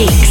Mix.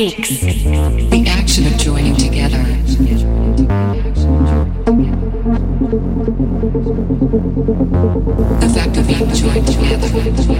X. The action of joining together. The fact of being joined together.